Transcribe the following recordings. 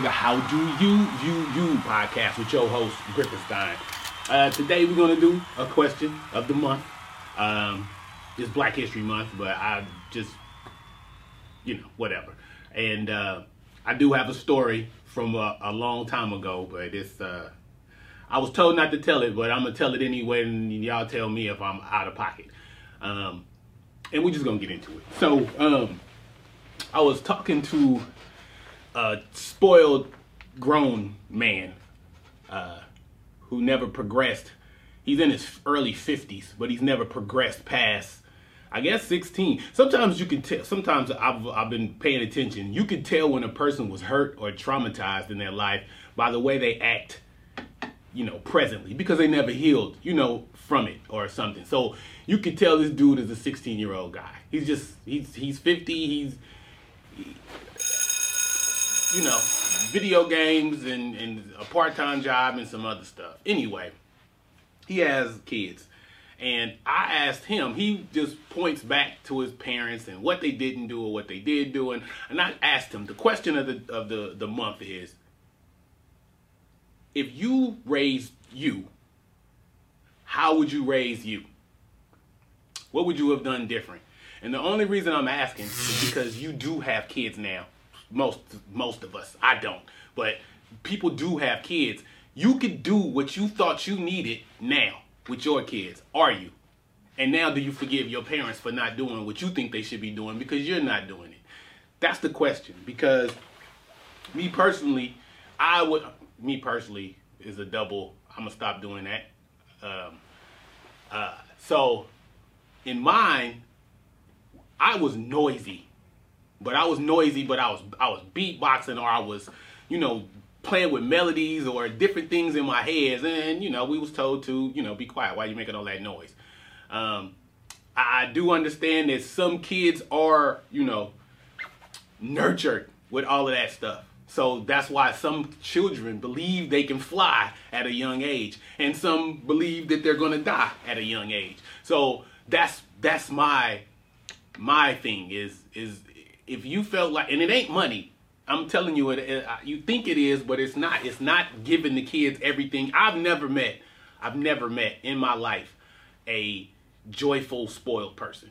to the How Do You View You podcast with your host Griffinstein. Uh, today we're gonna do a question of the month. Um, it's Black History Month, but I just, you know, whatever. And uh, I do have a story from a, a long time ago, but it's. Uh, I was told not to tell it, but I'm gonna tell it anyway, and y'all tell me if I'm out of pocket. Um, and we're just gonna get into it. So, um, I was talking to a spoiled grown man uh, who never progressed. He's in his early 50s, but he's never progressed past, I guess, 16. Sometimes you can tell, sometimes I've, I've been paying attention. You can tell when a person was hurt or traumatized in their life by the way they act, you know, presently, because they never healed, you know, from it or something. So you can tell this dude is a 16 year old guy. He's just, he's, he's 50, he's, you know, video games and, and a part time job and some other stuff. Anyway, he has kids. And I asked him, he just points back to his parents and what they didn't do or what they did do. And, and I asked him, the question of the, of the, the month is if you raised you, how would you raise you? What would you have done different? And the only reason I'm asking is because you do have kids now most most of us. I don't, but people do have kids. You could do what you thought you needed now with your kids. Are you? And now do you forgive your parents for not doing what you think they should be doing because you're not doing it? That's the question. Because me personally, I would me personally is a double. I'm gonna stop doing that. Um, uh, so in mine, I was noisy but I was noisy, but I was I was beatboxing or I was, you know, playing with melodies or different things in my head. And you know, we was told to, you know, be quiet. Why you making all that noise? Um, I do understand that some kids are, you know, nurtured with all of that stuff. So that's why some children believe they can fly at a young age, and some believe that they're going to die at a young age. So that's that's my my thing is is if you felt like, and it ain't money. I'm telling you, it, it, you think it is, but it's not. It's not giving the kids everything. I've never met, I've never met in my life a joyful, spoiled person.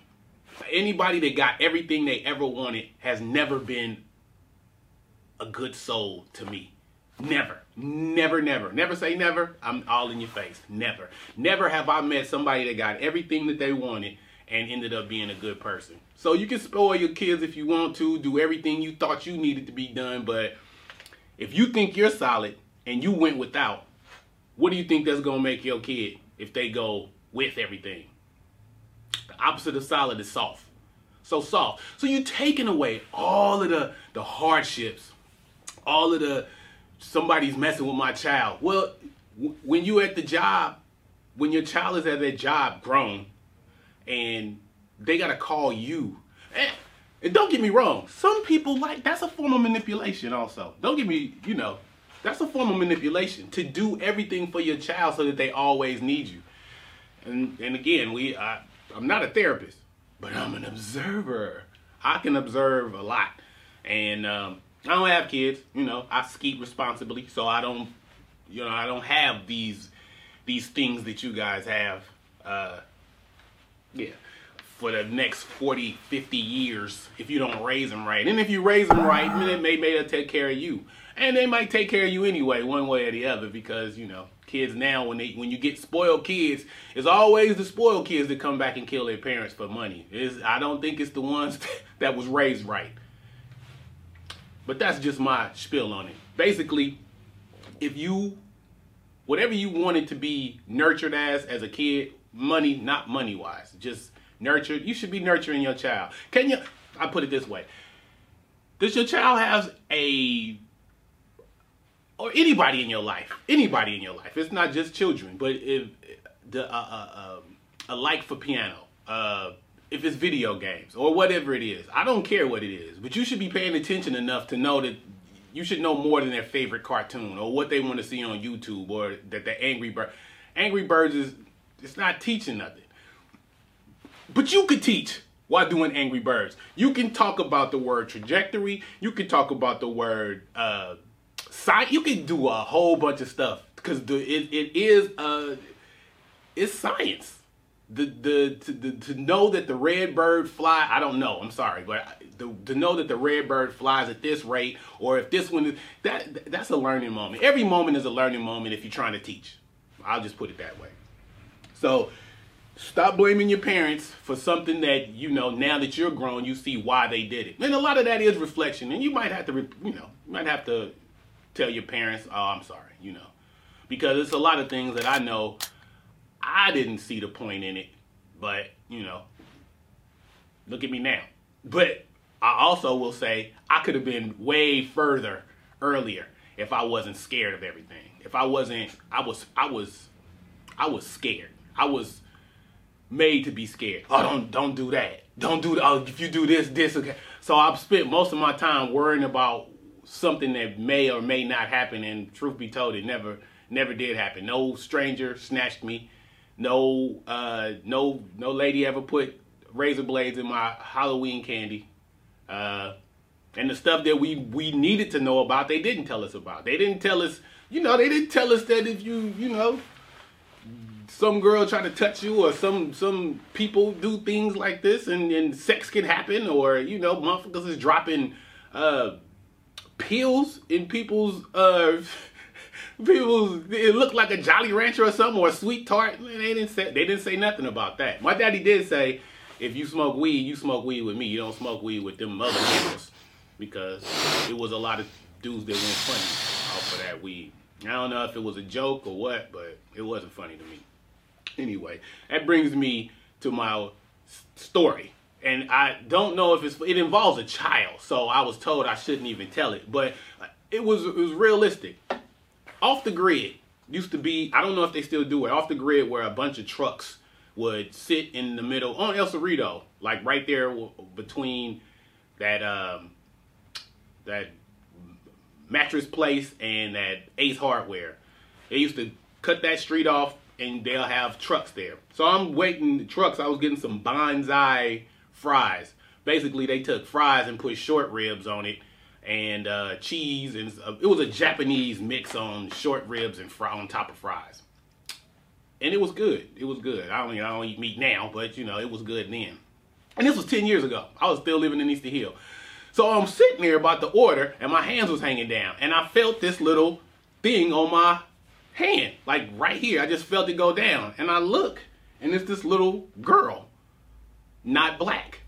Anybody that got everything they ever wanted has never been a good soul to me. Never, never, never, never say never. I'm all in your face. Never, never have I met somebody that got everything that they wanted and ended up being a good person. So you can spoil your kids if you want to, do everything you thought you needed to be done, but if you think you're solid and you went without, what do you think that's gonna make your kid if they go with everything? The opposite of solid is soft. So soft. So you're taking away all of the, the hardships, all of the somebody's messing with my child. Well, when you at the job, when your child is at that job grown, and they gotta call you. And, and don't get me wrong, some people like that's a form of manipulation. Also, don't get me, you know, that's a form of manipulation to do everything for your child so that they always need you. And and again, we I, I'm not a therapist, but I'm an observer. I can observe a lot, and um, I don't have kids. You know, I skeet responsibly, so I don't, you know, I don't have these these things that you guys have. Uh, yeah. For the next 40, 50 years, if you don't raise them right. And if you raise them right, then they may take care of you. And they might take care of you anyway, one way or the other, because, you know, kids now, when they when you get spoiled kids, it's always the spoiled kids that come back and kill their parents for money. It's, I don't think it's the ones that was raised right. But that's just my spiel on it. Basically, if you, whatever you wanted to be nurtured as as a kid, money, not money wise, just nurtured. You should be nurturing your child. Can you? I put it this way: Does your child have a or anybody in your life? Anybody in your life? It's not just children, but if the uh, uh, um, a like for piano, uh, if it's video games or whatever it is, I don't care what it is, but you should be paying attention enough to know that you should know more than their favorite cartoon or what they want to see on YouTube or that the Angry Bird. Angry Birds is it's not teaching nothing. But you could teach while doing Angry Birds. You can talk about the word trajectory. You can talk about the word uh, science. You can do a whole bunch of stuff because it, it is uh it's science. The, the to the, to know that the red bird fly I don't know I'm sorry but the, to know that the red bird flies at this rate or if this one is that that's a learning moment every moment is a learning moment if you're trying to teach I'll just put it that way so stop blaming your parents for something that you know now that you're grown you see why they did it. And a lot of that is reflection and you might have to you know you might have to tell your parents oh i'm sorry you know. Because it's a lot of things that i know i didn't see the point in it but you know look at me now. But i also will say i could have been way further earlier if i wasn't scared of everything. If i wasn't i was i was i was scared i was made to be scared. Oh, don't don't do that. Don't do that. Oh, if you do this, this okay. So I've spent most of my time worrying about something that may or may not happen. And truth be told, it never never did happen. No stranger snatched me. No uh, no no lady ever put razor blades in my Halloween candy. Uh, and the stuff that we we needed to know about, they didn't tell us about. They didn't tell us, you know, they didn't tell us that if you you know some girl try to touch you or some some people do things like this and, and sex can happen or you know motherfuckers is dropping uh pills in people's uh people's it looked like a jolly rancher or something or a sweet tart. They didn't say they didn't say nothing about that. My daddy did say if you smoke weed you smoke weed with me. You don't smoke weed with them other niggas. Because it was a lot of dudes that went funny off of that weed. I don't know if it was a joke or what, but it wasn't funny to me. Anyway, that brings me to my story. And I don't know if it's it involves a child, so I was told I shouldn't even tell it, but it was it was realistic. Off the grid used to be I don't know if they still do it. Off the grid where a bunch of trucks would sit in the middle on El Cerrito, like right there between that um that mattress place and that Ace Hardware. They used to cut that street off and they'll have trucks there. So I'm waiting the trucks. I was getting some bonsai fries. Basically, they took fries and put short ribs on it and uh, cheese, and uh, it was a Japanese mix on short ribs and fry on top of fries. And it was good. It was good. I don't, I don't eat meat now, but you know, it was good then. And this was 10 years ago. I was still living in Easter Hill. So I'm sitting there about to order, and my hands was hanging down, and I felt this little thing on my hand, like right here. I just felt it go down. And I look, and it's this little girl, not black.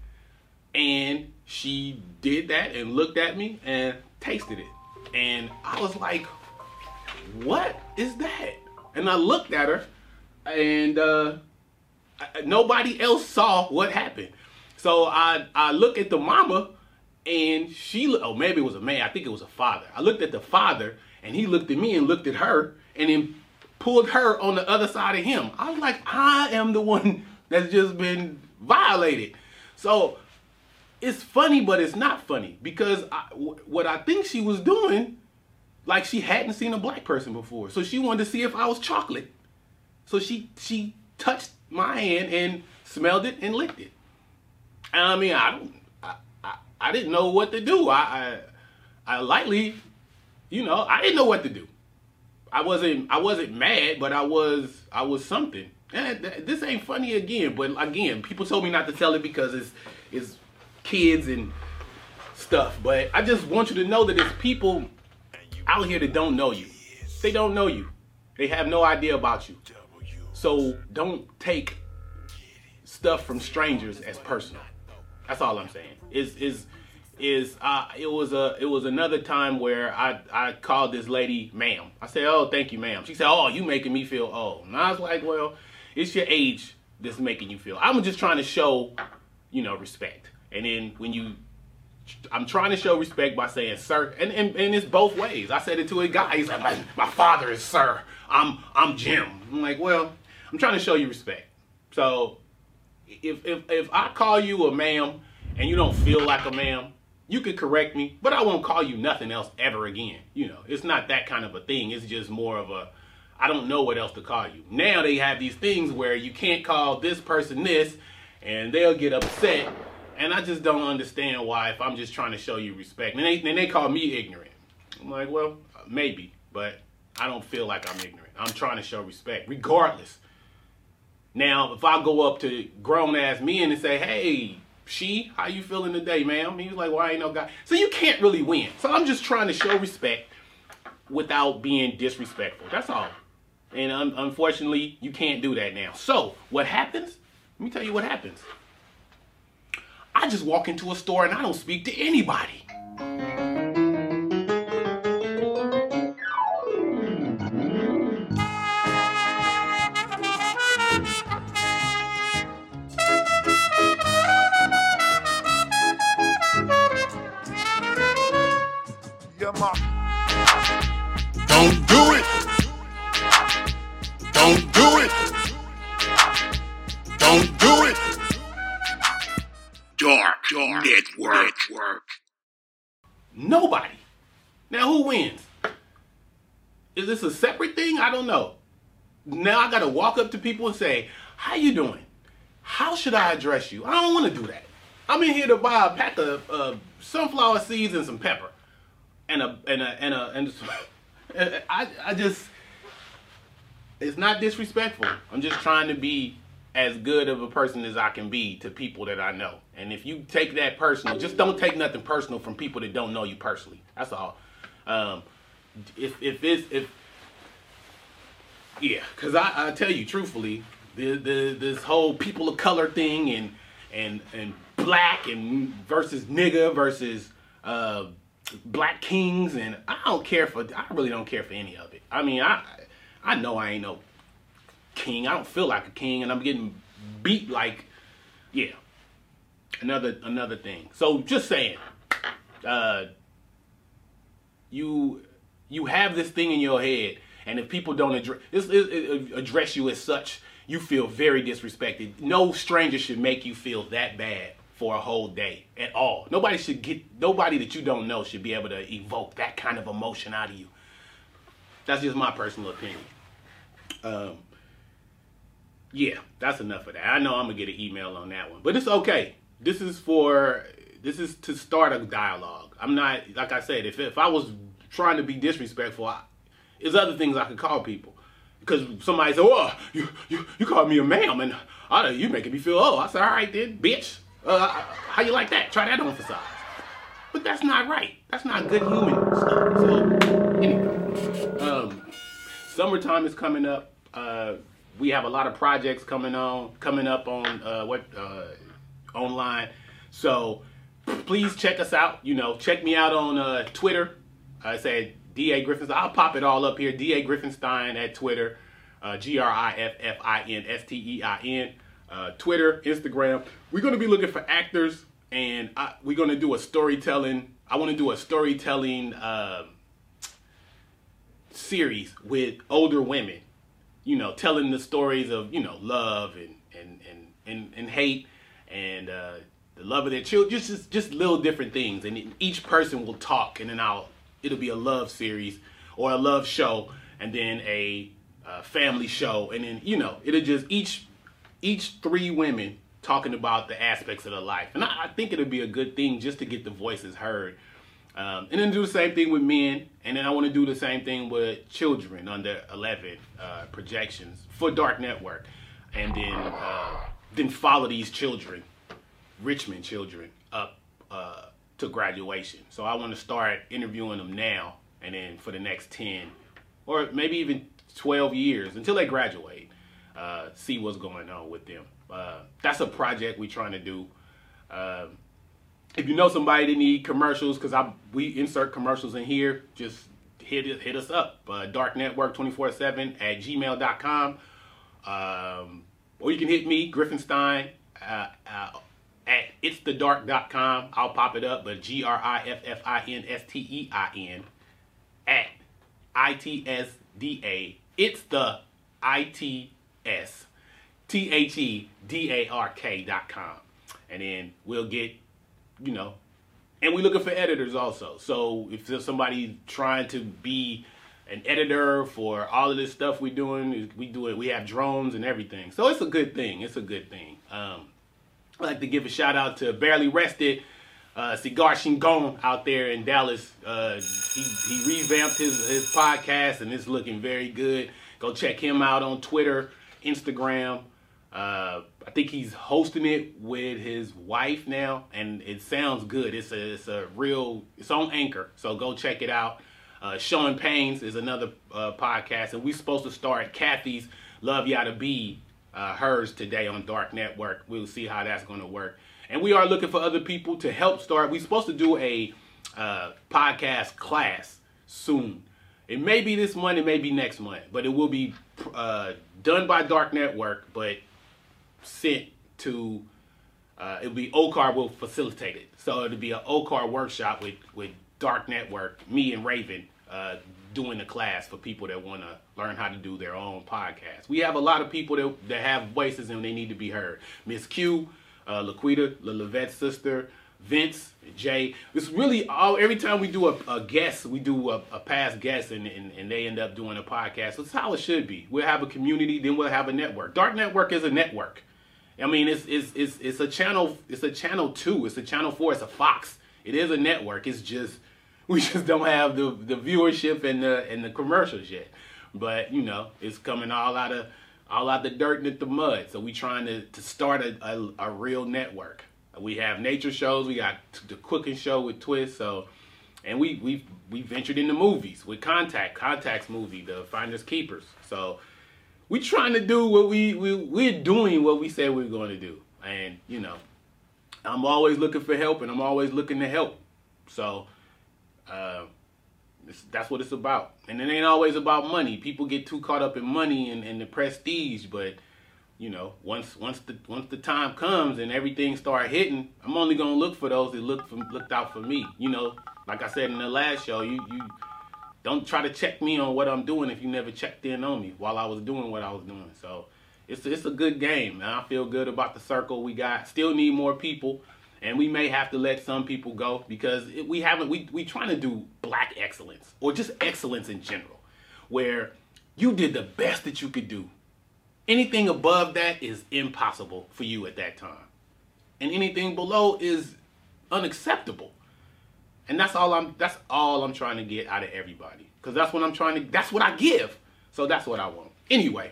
And she did that and looked at me and tasted it. And I was like, what is that? And I looked at her, and uh, nobody else saw what happened. So I, I look at the mama, and she, oh, maybe it was a man. I think it was a father. I looked at the father, and he looked at me and looked at her, and then pulled her on the other side of him. I was like, I am the one that's just been violated. So it's funny, but it's not funny because what I think she was doing, like she hadn't seen a black person before, so she wanted to see if I was chocolate. So she she touched my hand and smelled it and licked it. And I mean, I don't, I, I, I didn't know what to do. I, I, I lightly, you know, I didn't know what to do. I wasn't I wasn't mad, but I was I was something. And this ain't funny again, but again, people told me not to tell it because it's it's kids and stuff. But I just want you to know that there's people out here that don't know you. They don't know you. They have no idea about you. So don't take stuff from strangers as personal. That's all I'm saying. Is is is uh, it was a it was another time where I I called this lady ma'am. I said, "Oh, thank you, ma'am." She said, "Oh, you making me feel old." And I was like, "Well, it's your age that's making you feel." I'm just trying to show, you know, respect. And then when you I'm trying to show respect by saying sir, and, and, and it's both ways. I said it to a guy. He's like, my, my father is sir. I'm I'm Jim. I'm like, well, I'm trying to show you respect. So if if if I call you a ma'am and you don't feel like a ma'am, you could correct me, but I won't call you nothing else ever again. You know, it's not that kind of a thing. It's just more of a, I don't know what else to call you. Now they have these things where you can't call this person this, and they'll get upset. And I just don't understand why if I'm just trying to show you respect. And they, and they call me ignorant. I'm like, well, maybe, but I don't feel like I'm ignorant. I'm trying to show respect, regardless. Now, if I go up to grown ass men and say, hey, she, how you feeling today, ma'am? He was like, well, I ain't no guy. So you can't really win. So I'm just trying to show respect without being disrespectful. That's all. And un- unfortunately, you can't do that now. So what happens? Let me tell you what happens. I just walk into a store and I don't speak to anybody. Know. Now I gotta walk up to people and say, "How you doing? How should I address you?" I don't want to do that. I'm in here to buy a pack of uh, sunflower seeds and some pepper, and a and a and a and I I just it's not disrespectful. I'm just trying to be as good of a person as I can be to people that I know. And if you take that personal, just don't take nothing personal from people that don't know you personally. That's all. Um, if if it's if yeah, because I, I tell you truthfully, the, the this whole people of color thing and and and black and versus nigga versus uh, black kings and I don't care for I really don't care for any of it. I mean I I know I ain't no king. I don't feel like a king, and I'm getting beat like yeah. Another another thing. So just saying, uh, you you have this thing in your head, and if people don't address address you as such, you feel very disrespected. No stranger should make you feel that bad for a whole day at all. Nobody should get nobody that you don't know should be able to evoke that kind of emotion out of you. That's just my personal opinion. Um, yeah, that's enough of that. I know I'm gonna get an email on that one, but it's okay. This is for this is to start a dialogue. I'm not like I said. If if I was trying to be disrespectful, I, there's other things I could call people. Because somebody said, "Oh, you you you called me a ma'am, and I, you making me feel oh." I said, "All right then, bitch. Uh, how you like that? Try that on for size." But that's not right. That's not good human stuff. So anyway, um, summertime is coming up. Uh, we have a lot of projects coming on, coming up on uh, what uh, online. So please check us out. You know, check me out on uh, Twitter. I said Da Griffin. I'll pop it all up here. Da Griffinstein at Twitter. Uh, G R I F F I N S T E I N. Uh, Twitter, Instagram. We're gonna be looking for actors, and I, we're gonna do a storytelling. I want to do a storytelling uh, series with older women you know, telling the stories of, you know, love and and and and, and hate and uh, the love of their children, just, just just little different things. And each person will talk, and then I'll it'll be a love series or a love show, and then a uh, family show, and then you know it'll just each each three women talking about the aspects of their life, and I, I think it'll be a good thing just to get the voices heard. Um, and then do the same thing with men, and then I want to do the same thing with children under 11 uh, projections for Dark Network, and then uh, then follow these children, Richmond children, up uh, to graduation. So I want to start interviewing them now, and then for the next 10 or maybe even 12 years until they graduate, uh, see what's going on with them. Uh, that's a project we're trying to do. Um, if you know somebody that need commercials, because I we insert commercials in here, just hit hit us up. Uh, Dark Network 24/7 at gmail.com. Um, or you can hit me, Griffinstein, uh, uh, at itsthedark.com. I'll pop it up, but G R I F F I N S T E I N at I T S D A. It's the I T S T H E D A R K dot com. And then we'll get you know, and we're looking for editors also. So if there's somebody trying to be an editor for all of this stuff we're doing, we do it. We have drones and everything. So it's a good thing. It's a good thing. Um, I'd like to give a shout out to Barely Rested, uh, Cigar Shingon out there in Dallas. Uh, he, he revamped his, his podcast and it's looking very good. Go check him out on Twitter, Instagram. Uh, I think he's hosting it with his wife now, and it sounds good. It's a it's a real it's on Anchor, so go check it out. Uh, Sean Paynes is another uh, podcast, and we're supposed to start Kathy's Love Ya to Be uh, hers today on Dark Network. We'll see how that's going to work. And we are looking for other people to help start. We're supposed to do a uh, podcast class soon. It may be this month, it may be next month, but it will be uh, done by Dark Network, but sent to. Uh, it'll be OCAR will facilitate it, so it'll be an OCAR workshop with with Dark Network, me and Raven uh, doing a class for people that want to learn how to do their own podcast. We have a lot of people that, that have voices and they need to be heard. Miss Q, uh, Laquita, La Levette's sister, Vince, Jay. It's really all every time we do a, a guest, we do a, a past guest and, and, and they end up doing a podcast. That's how it should be. We'll have a community, then we'll have a network. Dark Network is a network. I mean, it's it's it's it's a channel. It's a channel two. It's a channel four. It's a Fox. It is a network. It's just we just don't have the the viewership and the and the commercials yet. But you know, it's coming all out of all out the dirt and the mud. So we trying to to start a, a, a real network. We have nature shows. We got the cooking show with Twist. So, and we we we ventured into movies with Contact, Contact's movie, The Finders Keepers. So, we trying to do what we we we're doing what we said we are going to do. And you know, I'm always looking for help, and I'm always looking to help. So, that's what it's about. And it ain't always about money. People get too caught up in money and, and the prestige, but you know, once once the once the time comes and everything start hitting, I'm only gonna look for those that look looked out for me. You know, like I said in the last show, you you don't try to check me on what I'm doing if you never checked in on me while I was doing what I was doing. So it's it's a good game, and I feel good about the circle we got. Still need more people, and we may have to let some people go because it, we haven't we we trying to do black excellence or just excellence in general, where you did the best that you could do Anything above that is impossible for you at that time. And anything below is unacceptable. And that's all I'm that's all I'm trying to get out of everybody. Cuz that's what I'm trying to that's what I give. So that's what I want. Anyway,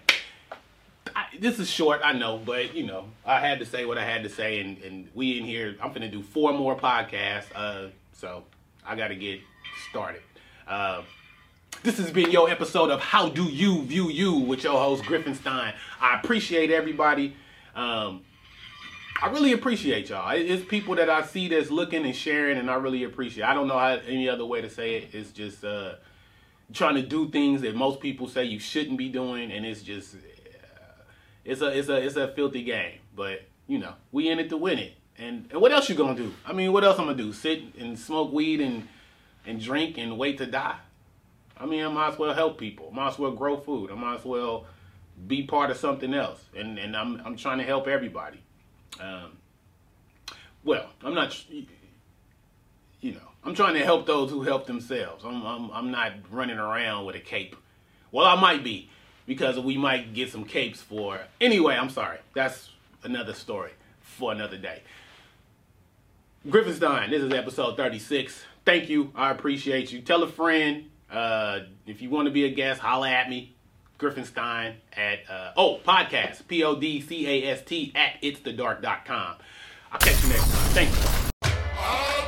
I, this is short, I know, but you know, I had to say what I had to say, and, and we in here. I'm gonna do four more podcasts, uh, so I got to get started. Uh, this has been your episode of How Do You View You with your host Griffinstein. I appreciate everybody. Um, I really appreciate y'all. It's people that I see that's looking and sharing, and I really appreciate. I don't know how any other way to say it. It's just uh, trying to do things that most people say you shouldn't be doing, and it's just it's a it's a it's a filthy game. But you know, we in it to win it. And, and what else you gonna do? I mean, what else I'm gonna do? Sit and smoke weed and and drink and wait to die? I mean, I might as well help people. I might as well grow food. I might as well be part of something else. And and I'm I'm trying to help everybody. Um, well, I'm not. You know, I'm trying to help those who help themselves. I'm I'm I'm not running around with a cape. Well, I might be because we might get some capes for. Anyway, I'm sorry. That's another story for another day. Griffinstein, this is episode 36. Thank you. I appreciate you. Tell a friend uh, if you want to be a guest, holla at me. Griffinstein at, uh, oh, podcast, P O D C A S T at itsthedark.com. I'll catch you next time. Thank you.